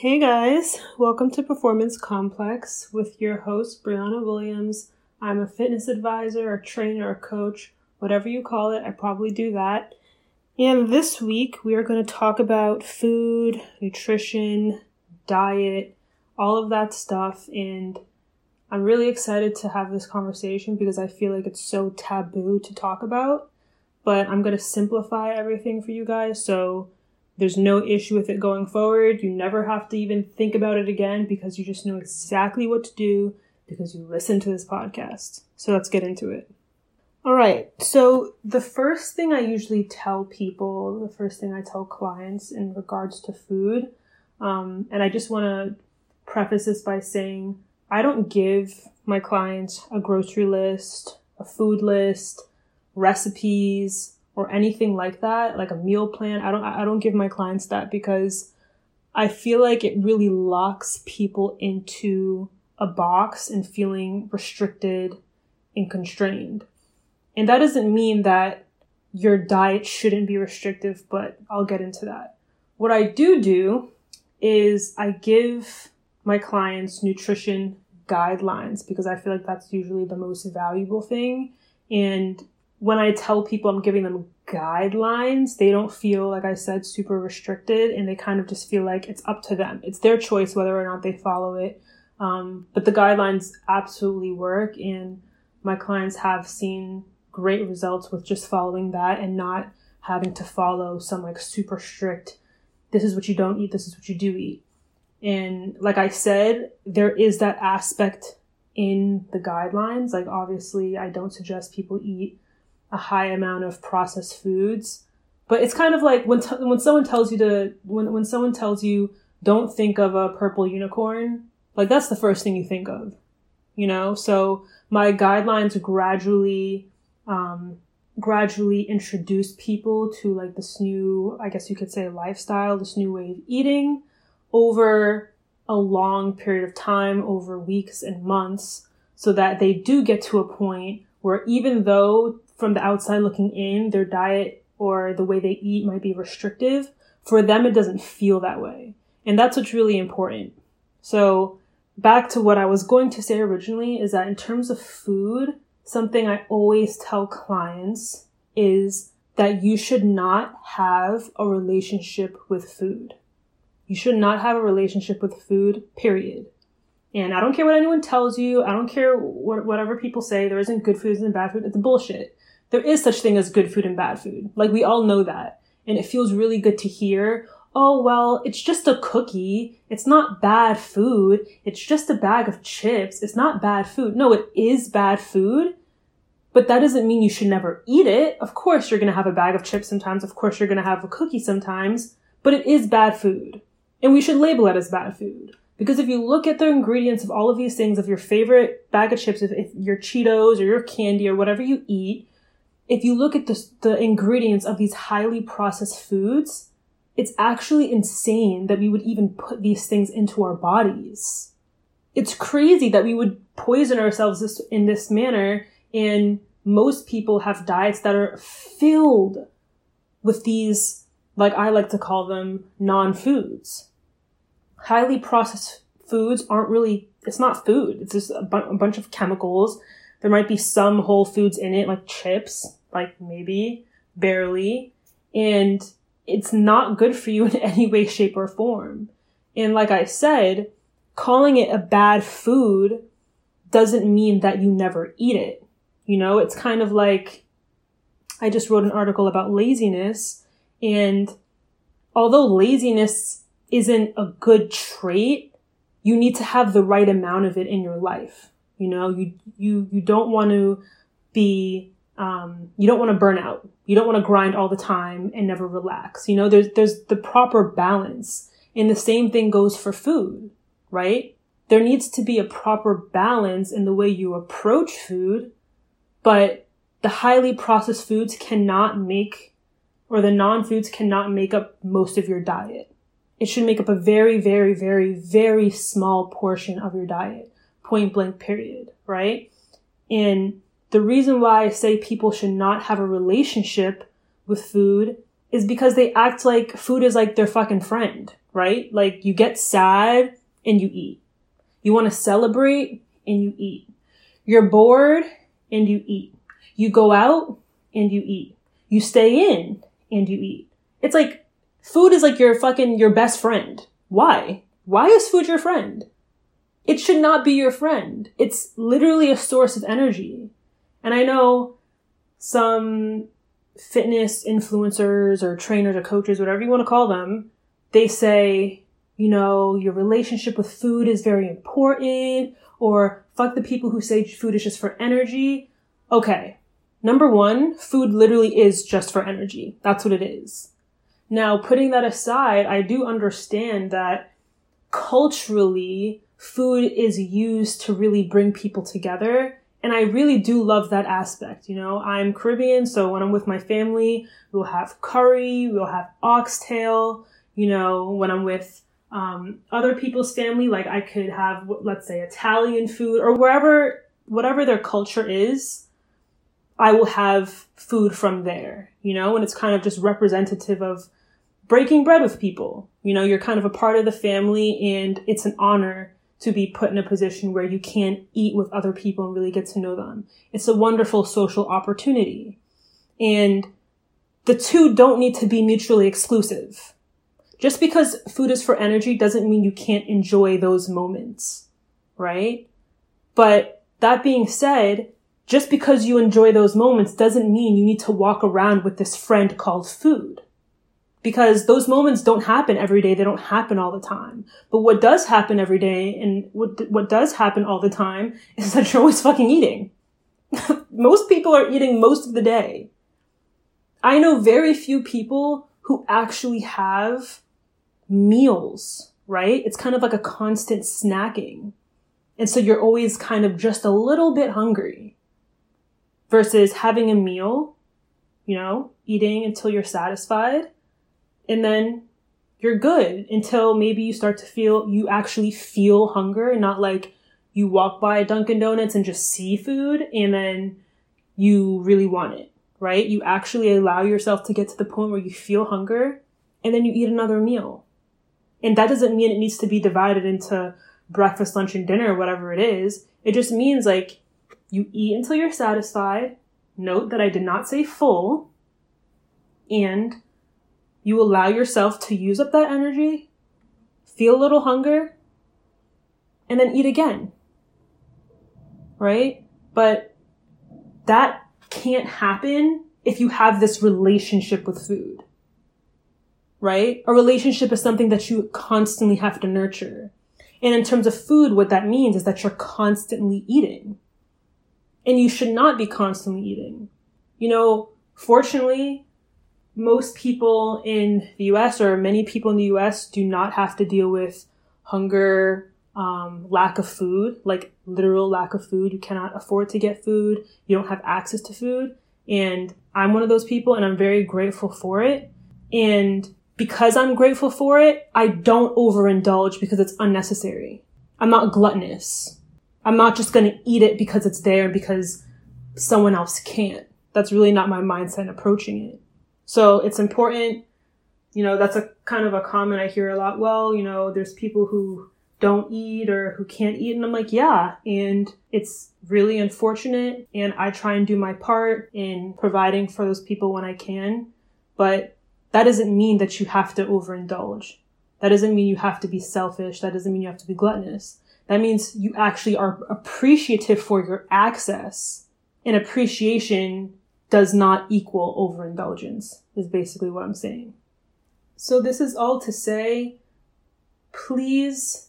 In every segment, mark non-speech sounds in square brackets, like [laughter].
Hey guys, welcome to Performance Complex with your host, Brianna Williams. I'm a fitness advisor, a trainer, a coach, whatever you call it, I probably do that. And this week we are going to talk about food, nutrition, diet, all of that stuff. And I'm really excited to have this conversation because I feel like it's so taboo to talk about. But I'm going to simplify everything for you guys. So there's no issue with it going forward. You never have to even think about it again because you just know exactly what to do because you listen to this podcast. So let's get into it. All right. So the first thing I usually tell people, the first thing I tell clients in regards to food, um, and I just want to preface this by saying I don't give my clients a grocery list, a food list, recipes, or anything like that, like a meal plan. I don't I don't give my clients that because I feel like it really locks people into a box and feeling restricted and constrained. And that doesn't mean that your diet shouldn't be restrictive, but I'll get into that. What I do do is I give my clients nutrition guidelines because I feel like that's usually the most valuable thing. And when I tell people I'm giving them guidelines, they don't feel, like I said, super restricted and they kind of just feel like it's up to them. It's their choice whether or not they follow it. Um, but the guidelines absolutely work and my clients have seen great results with just following that and not having to follow some like super strict, this is what you don't eat, this is what you do eat. And like I said, there is that aspect in the guidelines. Like obviously I don't suggest people eat a high amount of processed foods. But it's kind of like when t- when someone tells you to when when someone tells you don't think of a purple unicorn, like that's the first thing you think of, you know. So my guidelines gradually um, gradually introduce people to like this new, I guess you could say, lifestyle, this new way of eating over a long period of time, over weeks and months, so that they do get to a point where even though from the outside looking in, their diet or the way they eat might be restrictive. For them, it doesn't feel that way. And that's what's really important. So, back to what I was going to say originally is that in terms of food, something I always tell clients is that you should not have a relationship with food. You should not have a relationship with food, period. And I don't care what anyone tells you. I don't care what, whatever people say. There isn't good food and bad food. It's bullshit there is such thing as good food and bad food. Like we all know that. And it feels really good to hear, oh, well, it's just a cookie. It's not bad food. It's just a bag of chips. It's not bad food. No, it is bad food. But that doesn't mean you should never eat it. Of course, you're going to have a bag of chips sometimes. Of course, you're going to have a cookie sometimes. But it is bad food. And we should label it as bad food. Because if you look at the ingredients of all of these things, of your favorite bag of chips, if, if your Cheetos or your candy or whatever you eat, if you look at the, the ingredients of these highly processed foods, it's actually insane that we would even put these things into our bodies. It's crazy that we would poison ourselves this, in this manner, and most people have diets that are filled with these, like I like to call them, non-foods. Highly processed foods aren't really, it's not food. It's just a, bu- a bunch of chemicals. There might be some whole foods in it, like chips, like maybe barely, and it's not good for you [laughs] in any way, shape, or form. And like I said, calling it a bad food doesn't mean that you never eat it. You know, it's kind of like I just wrote an article about laziness, and although laziness isn't a good trait, you need to have the right amount of it in your life. You know, you you you don't want to be um, you don't want to burn out. You don't want to grind all the time and never relax. You know, there's, there's the proper balance. And the same thing goes for food, right? There needs to be a proper balance in the way you approach food, but the highly processed foods cannot make, or the non-foods cannot make up most of your diet. It should make up a very, very, very, very small portion of your diet. Point blank period, right? And the reason why I say people should not have a relationship with food is because they act like food is like their fucking friend, right? Like you get sad and you eat. You want to celebrate and you eat. You're bored and you eat. You go out and you eat. You stay in and you eat. It's like food is like your fucking your best friend. Why? Why is food your friend? It should not be your friend. It's literally a source of energy. And I know some fitness influencers or trainers or coaches, whatever you want to call them, they say, you know, your relationship with food is very important, or fuck the people who say food is just for energy. Okay. Number one, food literally is just for energy. That's what it is. Now, putting that aside, I do understand that culturally, food is used to really bring people together. And I really do love that aspect. You know, I'm Caribbean, so when I'm with my family, we'll have curry, we'll have oxtail. You know, when I'm with um, other people's family, like I could have, let's say, Italian food or wherever, whatever their culture is, I will have food from there, you know, and it's kind of just representative of breaking bread with people. You know, you're kind of a part of the family and it's an honor to be put in a position where you can eat with other people and really get to know them. It's a wonderful social opportunity. And the two don't need to be mutually exclusive. Just because food is for energy doesn't mean you can't enjoy those moments, right? But that being said, just because you enjoy those moments doesn't mean you need to walk around with this friend called food because those moments don't happen every day. They don't happen all the time. But what does happen every day and what, what does happen all the time [laughs] is that you're always fucking eating. [laughs] most people are eating most of the day. I know very few people who actually have meals, right? It's kind of like a constant snacking. And so you're always kind of just a little bit hungry versus having a meal, you know, eating until you're satisfied and then you're good until maybe you start to feel you actually feel hunger and not like you walk by Dunkin' Donuts and just see food and then you really want it, right? You actually allow yourself to get to the point where you feel hunger and then you eat another meal. And that doesn't mean it needs to be divided into breakfast, lunch, and dinner, whatever it is. It just means like you eat until you're satisfied. Note that I did not say full. And you allow yourself to use up that energy, feel a little hunger, and then eat again. Right? But that can't happen if you have this relationship with food. Right? A relationship is something that you constantly have to nurture. And in terms of food, what that means is that you're constantly eating. And you should not be constantly eating. You know, fortunately, most people in the US or many people in the US do not have to deal with hunger, um, lack of food, like literal lack of food. You cannot afford to get food. You don't have access to food. And I'm one of those people and I'm very grateful for it. And because I'm grateful for it, I don't overindulge because it's unnecessary. I'm not gluttonous. I'm not just going to eat it because it's there because someone else can't. That's really not my mindset approaching it. So it's important, you know, that's a kind of a comment I hear a lot. Well, you know, there's people who don't eat or who can't eat. And I'm like, yeah. And it's really unfortunate. And I try and do my part in providing for those people when I can. But that doesn't mean that you have to overindulge. That doesn't mean you have to be selfish. That doesn't mean you have to be gluttonous. That means you actually are appreciative for your access. And appreciation does not equal overindulgence, is basically what I'm saying. So, this is all to say, please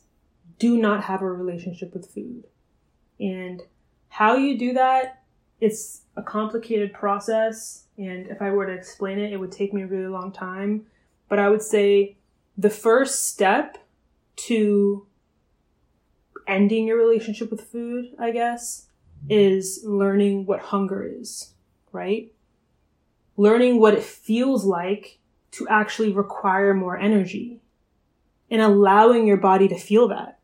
do not have a relationship with food. And how you do that, it's a complicated process. And if I were to explain it, it would take me a really long time. But I would say the first step to ending your relationship with food, I guess, is learning what hunger is right? Learning what it feels like to actually require more energy and allowing your body to feel that.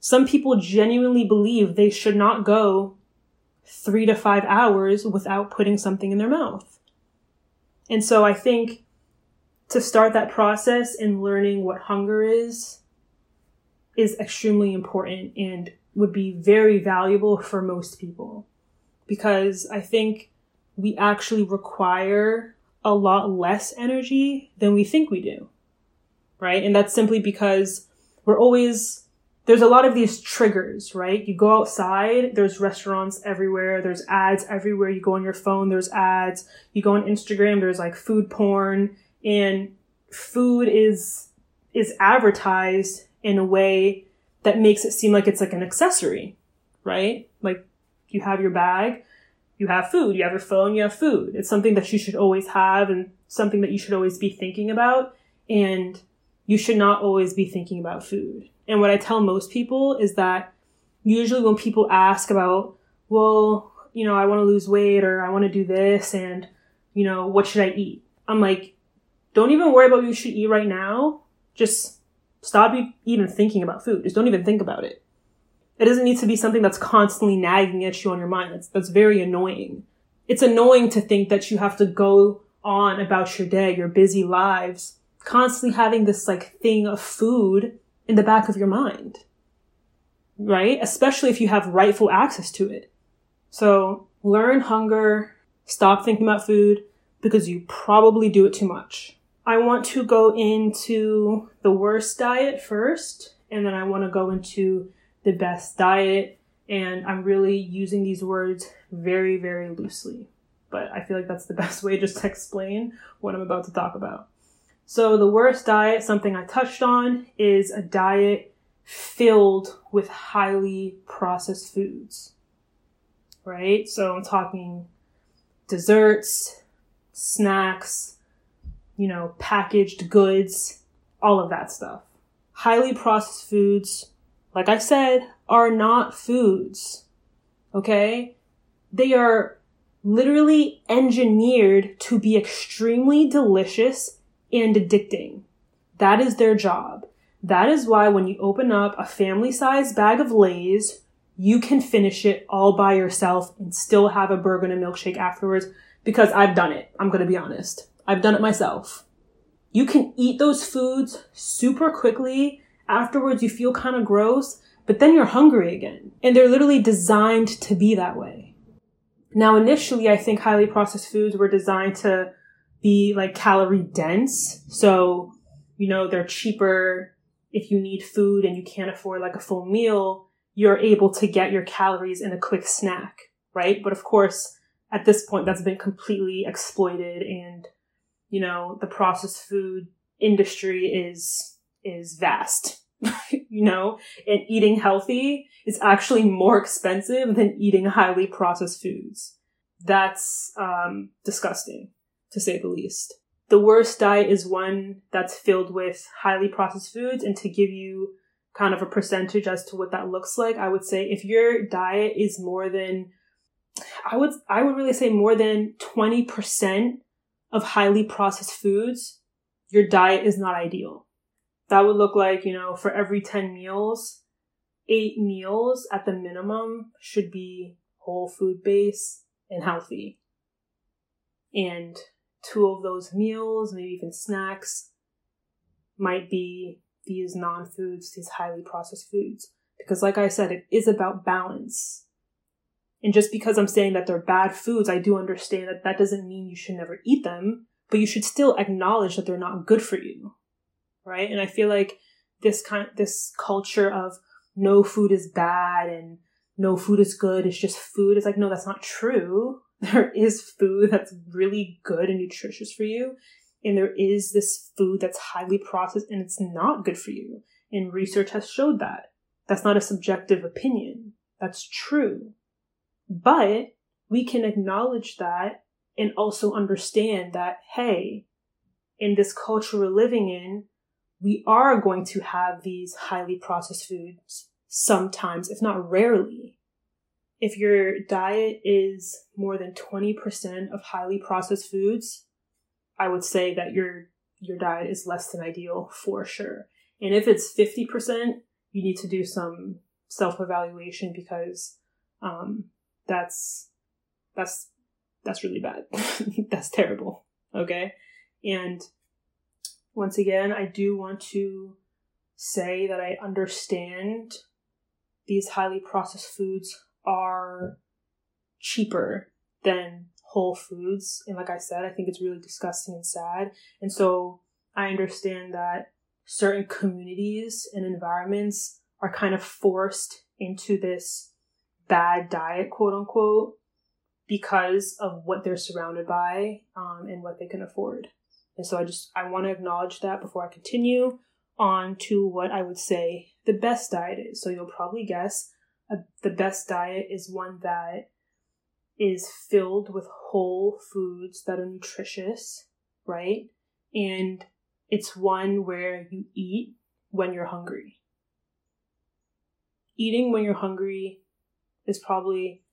Some people genuinely believe they should not go three to five hours without putting something in their mouth. And so I think to start that process in learning what hunger is is extremely important and would be very valuable for most people because I think we actually require a lot less energy than we think we do. Right? And that's simply because we're always there's a lot of these triggers, right? You go outside, there's restaurants everywhere, there's ads everywhere. You go on your phone, there's ads. You go on Instagram, there's like food porn and food is is advertised in a way that makes it seem like it's like an accessory, right? Like you have your bag, you have food, you have your phone, you have food. It's something that you should always have and something that you should always be thinking about. And you should not always be thinking about food. And what I tell most people is that usually when people ask about, well, you know, I want to lose weight or I want to do this and, you know, what should I eat? I'm like, don't even worry about what you should eat right now. Just stop even thinking about food. Just don't even think about it. It doesn't need to be something that's constantly nagging at you on your mind. That's, that's very annoying. It's annoying to think that you have to go on about your day, your busy lives, constantly having this like thing of food in the back of your mind. Right? Especially if you have rightful access to it. So learn hunger, stop thinking about food because you probably do it too much. I want to go into the worst diet first, and then I want to go into the best diet. And I'm really using these words very, very loosely. But I feel like that's the [laughs] best way just to explain what I'm about to talk about. So the worst diet, something I touched on, is a diet filled with highly processed foods. Right? So I'm talking desserts, snacks, you know, packaged goods, all of that stuff. Highly processed foods, like I said, are not foods. Okay? They are literally engineered to be extremely delicious and addicting. That is their job. That is why when you open up a family sized bag of Lay's, you can finish it all by yourself and still have a burger and a milkshake afterwards because I've done it. I'm going to be honest. I've done it myself. You can eat those foods super quickly. Afterwards, you feel kind of gross, but then you're hungry again. And they're literally designed to be that way. Now, initially, I think highly processed foods were designed to be like calorie dense. So, you know, they're cheaper if you need food and you can't afford like a full meal, you're able to get your calories in a quick snack, right? But of course, at this point, that's been completely exploited and, you know, the processed food industry is, is vast, [laughs] you know, and eating healthy is actually more expensive than eating highly processed foods. That's, um, disgusting to say the least. The worst diet is one that's filled with highly processed foods. And to give you kind of a percentage as to what that looks like, I would say if your diet is more than, I would, I would really say more than 20% of highly processed foods, your diet is not ideal. That would look like, you know, for every 10 meals, eight meals at the minimum should be whole food base and healthy. And two of those meals, maybe even snacks, might be these non foods, these highly processed foods. Because, like I said, it is about balance. And just because I'm saying that they're bad foods, I do understand that that doesn't mean you should never eat them, but you should still acknowledge that they're not good for you. Right? And I feel like this kind, this culture of no food is bad and no food is good, it's just food. It's like, no, that's not true [laughs] there is food that's really good and nutritious for you, and there is this food that's highly processed and it's not good for you. And research has showed that. That's not a subjective opinion. That's true. But we can acknowledge that and also understand that, hey, in this culture we're living in, we are going to have these highly processed foods sometimes, if not rarely if your diet is more than 20% of highly processed foods, I would say that your your diet is less than ideal for sure. And if it's 50%, you need to do some self-evaluation because um, that's that's that's really bad. [laughs] that's terrible. Okay? And once again, I do want to say that I understand these highly processed foods are cheaper than whole foods. And like I said, I think it's really disgusting and sad. And so I understand that certain communities and environments are kind of forced into this bad diet, quote unquote, because of what they're surrounded by um, and what they can afford. And so I just I want to acknowledge that before I continue on to what I would say the best diet is. So you'll probably guess uh, the best diet is one that is filled with whole foods that are nutritious, right? And it's one where you eat when you're hungry. Eating when you're hungry is probably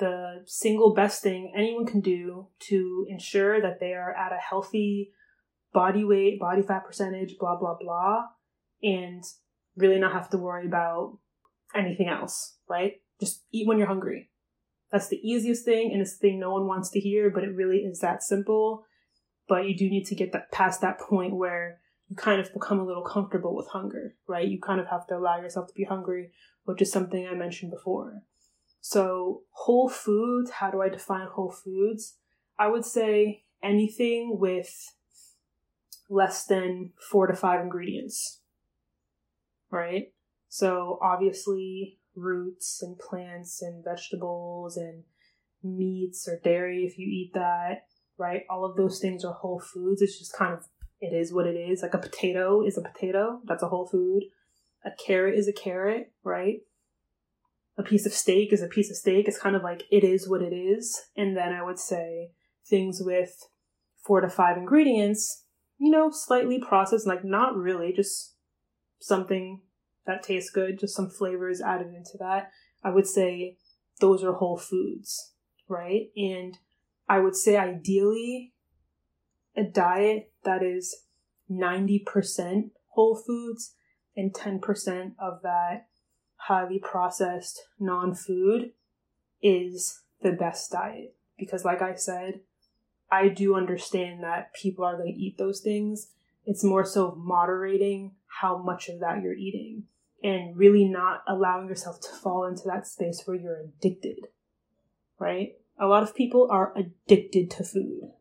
the single best thing anyone can do to ensure that they are at a healthy body weight, body fat percentage, blah, blah, blah, and really not have to worry about anything else, right? Just eat when you're hungry. That's the easiest thing, and it's the thing no one wants to hear, but it really is that simple. But you do need to get that past that point where you kind of become a little comfortable with hunger, right? You kind of have to allow yourself to be hungry, which is something I mentioned before. So, whole foods, how do I define whole foods? I would say anything with less than four to five ingredients, right? So, obviously, roots and plants and vegetables and meats or dairy if you eat that, right? All of those things are whole foods. It's just kind of, it is what it is. Like a potato is a potato, that's a whole food. A carrot is a carrot, right? A piece of steak is a piece of steak. It's kind of like it is what it is. And then I would say things with four to five ingredients, you know, slightly processed, like not really, just something that tastes good, just some flavors added into that. I would say those are whole foods, right? And I would say ideally a diet that is 90% whole foods and 10% of that highly processed non food is the best diet. Because, like I said, I do understand that people are going to eat those things. It's more so moderating how much of that you're eating and really not allowing yourself to fall into that space where you're addicted, right? A lot of people are addicted to food.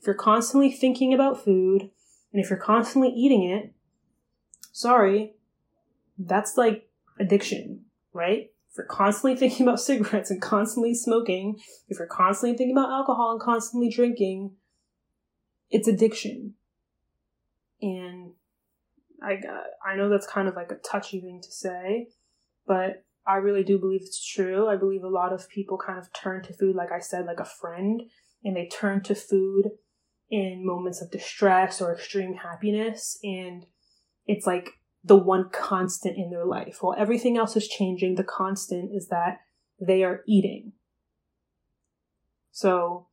If you're constantly thinking about food and if you're constantly eating it, sorry, that's like addiction, right? If you're constantly [laughs] thinking about cigarettes and constantly smoking, if you're constantly thinking about alcohol and constantly drinking, it's addiction. And I I know that's kind of like a touchy thing to say, but I really do believe it's true. I believe a lot of people kind of turn to food, like I said, like a friend, and they turn to food in moments of distress or extreme happiness. And it's like the one constant in their life. While everything else is changing, the constant is that they are eating. So,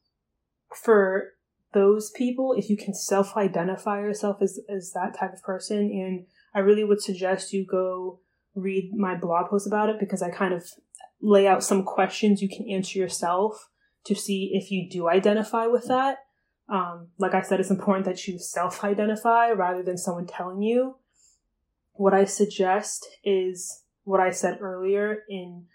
for those people, if you can self identify yourself as, as that type of person, and I really would suggest you go read my blog post about it because I kind of lay out some questions you can answer yourself to see if you do identify with that. Um, like I said, it's important that you self identify rather than someone telling you what I suggest is what I said earlier in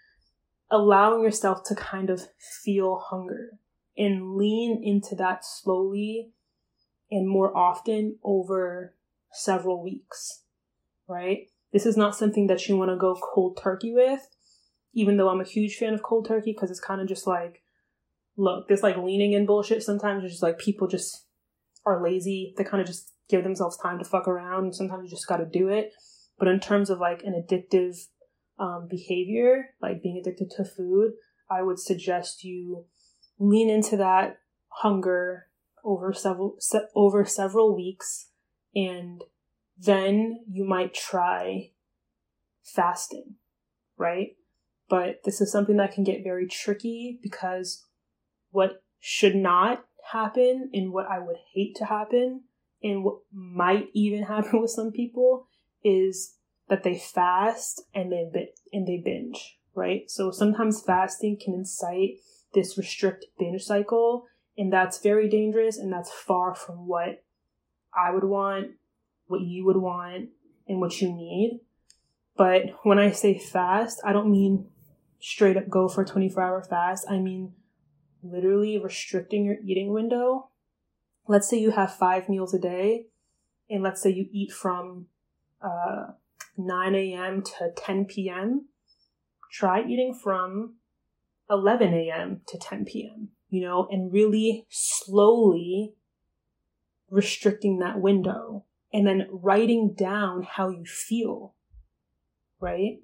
allowing yourself to kind of feel hunger and lean into that slowly and more often over several weeks, right? This is not something that you want to go cold turkey with, even though I'm a huge fan of cold turkey because it's kind of just like, look, this like leaning in bullshit sometimes it's just like people just are lazy. They kind of just give themselves time to fuck around. Sometimes you just got to do it. But in terms of like an addictive um, behavior, like being addicted to food, I would suggest you lean into that hunger over several se- over several weeks, and then you might try fasting, right? But this is something that can get very tricky because what should not happen and what I would hate to happen and what might even [laughs] happen with some people is that they fast and they and they binge, right? So sometimes fasting can incite this restrict binge cycle, and that's very dangerous and that's far from what I would want, what you would want, and what you need. But when I say fast, I don't mean straight up go for a 24 hour fast. I mean literally restricting your eating window. Let's say you have five meals a day, and let's say you eat from uh, 9 a.m. to 10 p.m. Try eating from 11 a.m. to 10 p.m., you know, and really slowly restricting that window and then writing down how you feel, right?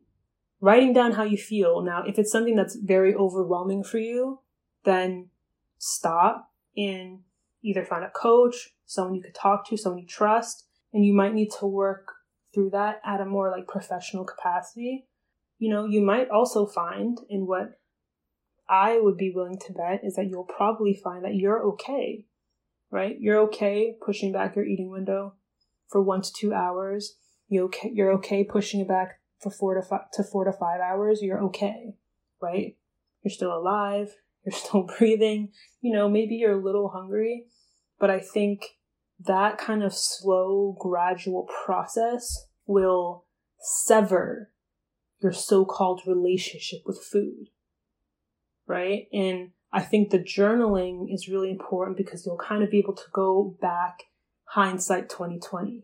Writing down how you feel. Now, if it's something that's very overwhelming for you, then stop and either find a coach, someone you could talk to, someone you trust, and you might need to work through that at a more like professional capacity. You know, you might also find in what I would be willing to bet is that you'll probably find that you're okay, right? You're okay pushing back your eating window for one to two hours. You okay? You're okay pushing it back for four to five to four to five hours. You're okay, right? You're still alive. You're [laughs] still breathing. You know, maybe you're a little hungry, but I think that kind of slow, gradual process will sever your so called relationship with food right? And I think the journaling is really important because you'll kind of be able to go back hindsight 2020.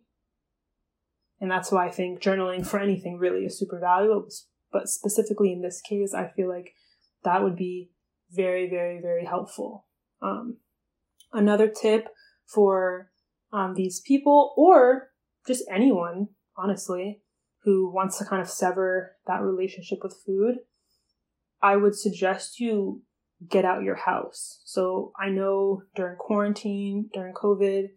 And that's why I think journaling for anything really is super valuable. But specifically in this case, I feel like that would be very, very, very helpful. Um, another tip for um, these people, or just anyone, honestly, who wants to kind of sever that relationship with food, I would suggest you get out your house. So I know during quarantine, during COVID,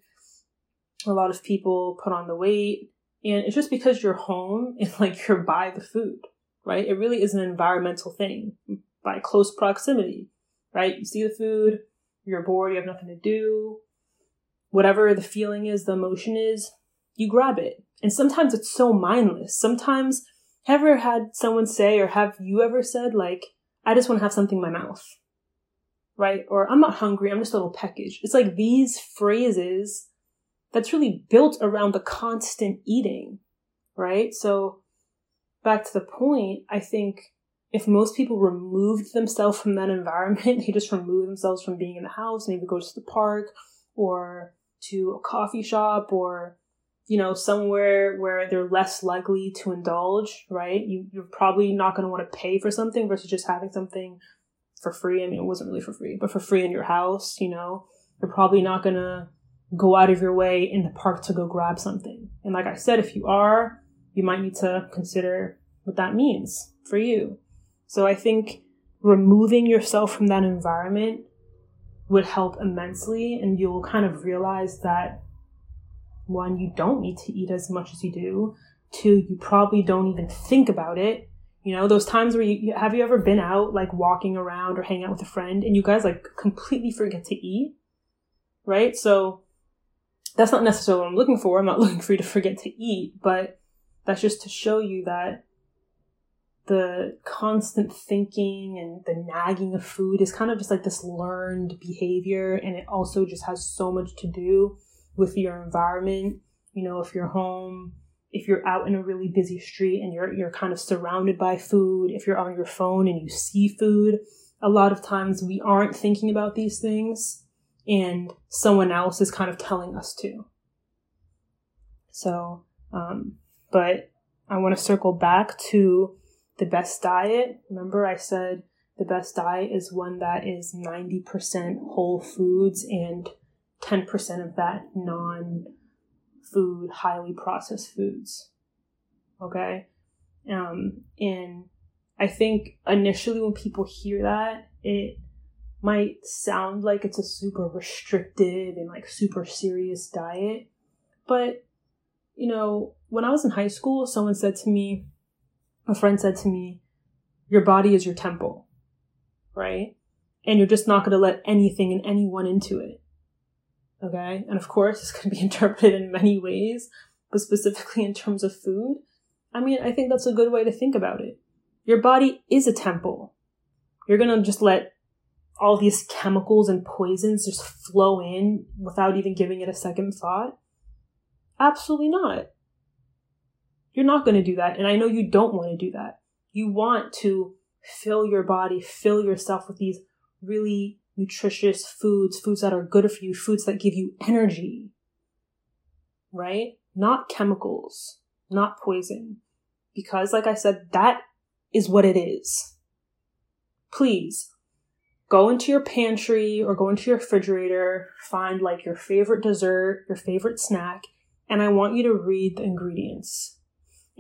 a lot of people put on the weight and it's just because you're home [laughs] and like you're by the food, right? It really is an environmental thing by close proximity, right? You see the food, you're bored, you have nothing to do, whatever the feeling is, the emotion is, you grab it. And sometimes it's so mindless. Sometimes have you ever had someone say, or have you ever said, like, I just want to have something in my mouth? Right? Or I'm not hungry, I'm just a little peckish. It's like these phrases that's really built around the constant eating, right? So back to the point, I think if most people removed themselves from that [laughs] environment, they just remove themselves from being in the house, maybe go to the park or to a coffee shop or you know, somewhere where they're less likely to indulge, right? You, you're probably not going to want to pay for something versus just having something for free. I mean, it wasn't really for free, but for free in your house, you know, you're probably not going to go out of your way in the park to go grab something. And like I said, if you are, you might need to consider what that means for you. So I think removing yourself from that environment would help immensely and you'll kind of realize that one, you don't need to eat as much as you do. Two, you probably don't even think about it. You know, those times where you have you ever been out like walking around or hanging out with a friend and you guys like completely forget to eat? Right? So that's not necessarily what I'm looking for. I'm not [laughs] looking for you to forget to eat, but that's just to show you that the constant thinking and the nagging of food is kind of just like this learned behavior and it also just has so much to do with your environment. You know, if you're home, if you're out in a really busy street and you're you're kind of surrounded by food, if you're on your phone and you see food, a lot of times we aren't thinking about these things and someone else is kind of telling us to. So, um, but I want to circle back to the best diet. Remember, I said the best diet is one that is 90% whole foods and 10% of that non food, highly processed foods. Okay? Um, and I think initially when people hear that, it might sound like it's a super restricted and like super serious diet. But, you know, when I was in high school, someone said to me, a friend said to me, your body is your temple, right? And you're just not going to let anything and anyone into it. Okay. And of course, this can be [laughs] interpreted in many ways, but specifically in terms of food, I mean, I think that's a good way to think about it. Your body is a temple. You're going to just let all these chemicals and poisons just flow in without even giving it a second thought. Absolutely not. You're not going to do that. And I know you don't want to do that. You want to fill your body, fill yourself with these really nutritious foods, foods that are good for you, foods that give you energy, right? Not chemicals, not poison. Because, like I said, that is what it is. Please go into your pantry or go into your refrigerator, find like your favorite dessert, your favorite snack, and I want you to read the ingredients.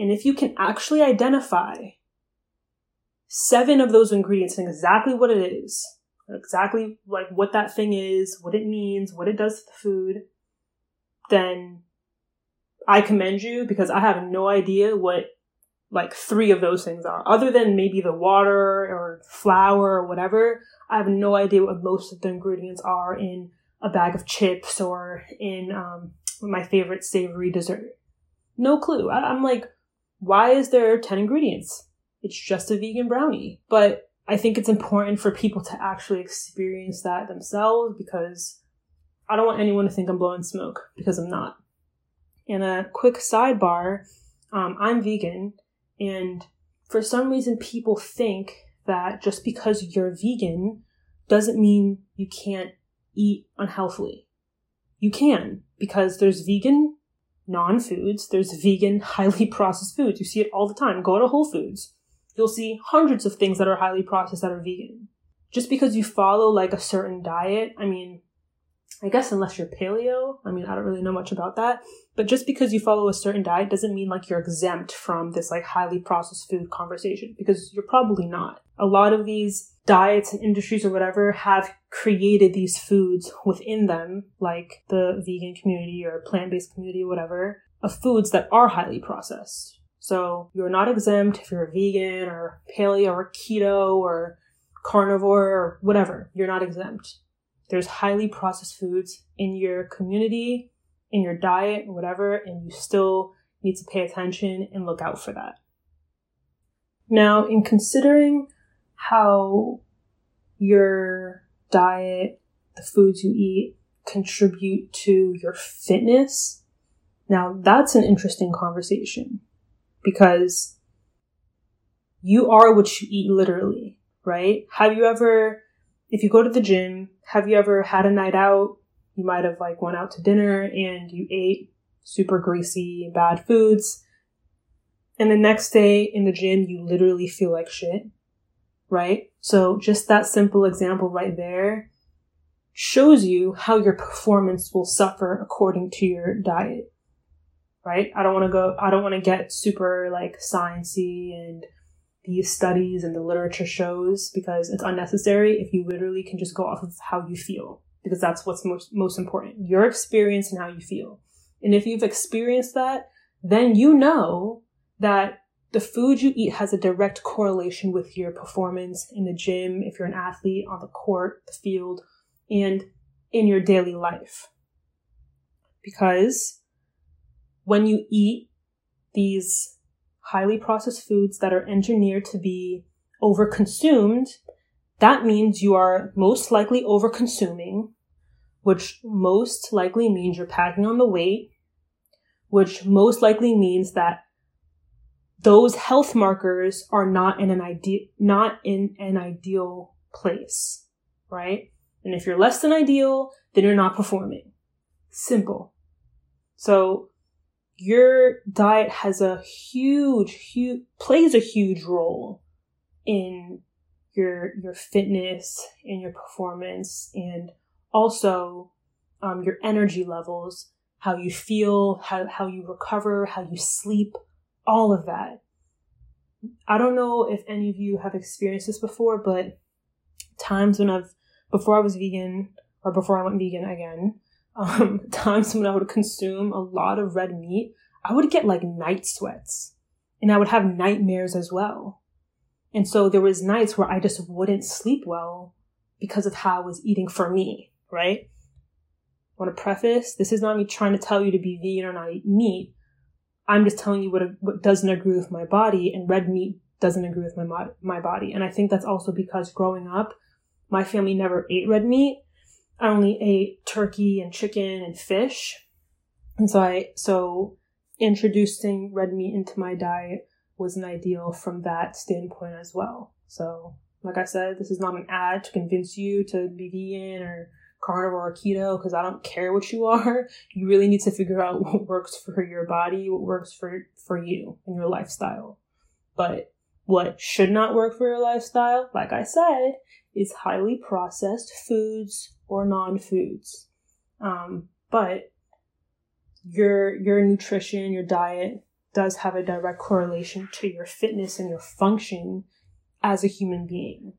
And if you can actually identify seven of those ingredients and exactly what it is, exactly like what that thing is, what it means, what it does to the food, then I commend you because I have no idea what like three of those things are. Other than maybe the water or flour or whatever, I have no idea what most of the ingredients are in a bag of chips or in um, my favorite savory dessert. No clue. I- I'm like, why is there 10 ingredients? It's just a vegan brownie. But I think it's important for people to actually experience that themselves because I don't want anyone to think I'm blowing smoke because I'm not. And a quick sidebar um, I'm vegan, and for some reason, people think that just because you're vegan doesn't mean you can't eat unhealthily. You can, because there's vegan non foods, there's vegan [laughs] highly processed foods. You see it all the time. Go to Whole Foods you'll see hundreds of things that are highly processed that are vegan. Just because you follow like a certain diet, I mean, I guess unless you're paleo, I mean, I don't really know much about that, but just because you follow a certain diet doesn't mean like you're exempt from this like highly processed food conversation because you're probably not. A lot of these diets and industries or whatever have created these foods within them, like the vegan community or plant based community, or whatever, of foods that are highly processed. So you're not exempt if you're a vegan or paleo or keto or carnivore or whatever. You're not exempt. There's highly processed foods in your community, in your diet, whatever, and you still need to pay attention and look out for that. Now, in considering how your diet, the foods you eat, contribute to your fitness, now that's an interesting conversation because you are what you eat literally, right? Have you ever, if you go to the gym, have you ever had a night out? You might have like went out to dinner and you ate super greasy, bad foods. And the next day in the gym, you literally feel like shit, right? So just that simple example right there shows you how your performance will suffer according to your diet right? I don't want to go, I don't want to get super like sciencey and these studies and the literature shows because it's unnecessary if you literally can just go off of how you feel because that's what's most, most important. Your experience and how you feel. And if you've experienced that, then you know that the food you eat has a direct correlation with your performance in the gym, if you're an athlete on the court, the field, and in your daily life. Because when you eat these highly processed foods that are engineered to be overconsumed, that means you are most likely overconsuming, which most likely means you're packing on the weight, which most likely means that those health markers are not in an ideal, not in an ideal place, right? And if you're less than ideal, then you're not performing. Simple. So your diet has a huge, huge, plays a huge role in your, your fitness and your performance and also, um, your energy levels, how you feel, how, how you recover, how you sleep, all of that. I don't know if any of you have experienced this before, but times when I've, before I was vegan or before I went vegan again, [laughs] um, times when I would consume a lot of red meat, I would get like night sweats and I would have nightmares as well. And so there was nights where I just wouldn't sleep well because of how I was eating for me, right? I want to preface, this is not me trying to tell you to be vegan or not eat meat. I'm just telling you what, what doesn't agree with my body and red meat doesn't agree with my, my body. And I think that's also because growing up, my family never ate red meat. I only ate turkey and chicken and fish. And so I, so introducing red meat into my diet was an ideal from that standpoint as well. So, like I said, this is not an ad to convince you to be vegan or carnivore or keto because I don't care what you are. [laughs] You really need to figure out [laughs] what works for your body, what works for for you and your lifestyle. But what should not work for your lifestyle, like I said, is highly processed foods or non-foods. Um, but your your nutrition, your diet does have a direct correlation to your fitness and your function as a human being,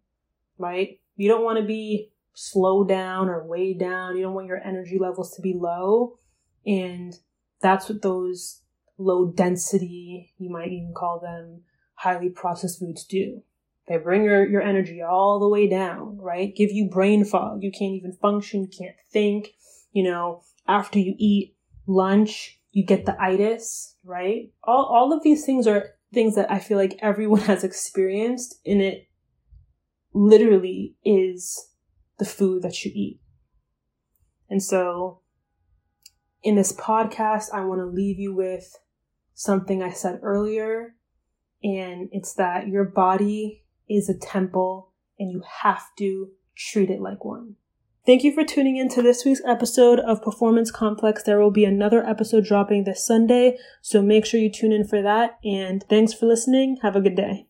right? You don't want to be slow down or way down. You don't want your energy levels to be low. And that's what those low density, you might even call them highly processed foods do. They bring your, your energy all the way down, right? Give you brain fog. You can't even function, can't think. You know, after you eat lunch, you get the itis, right? All, all of these things are things that I feel like everyone [laughs] has experienced and it literally is the food that you eat. And so in this podcast, I want to leave you with something I said earlier. And it's that your body is a temple and you have to treat it like one. Thank you for tuning in to this week's episode of Performance Complex. There will be another episode dropping this Sunday, so make sure you tune in for that. And thanks for listening. Have a good day.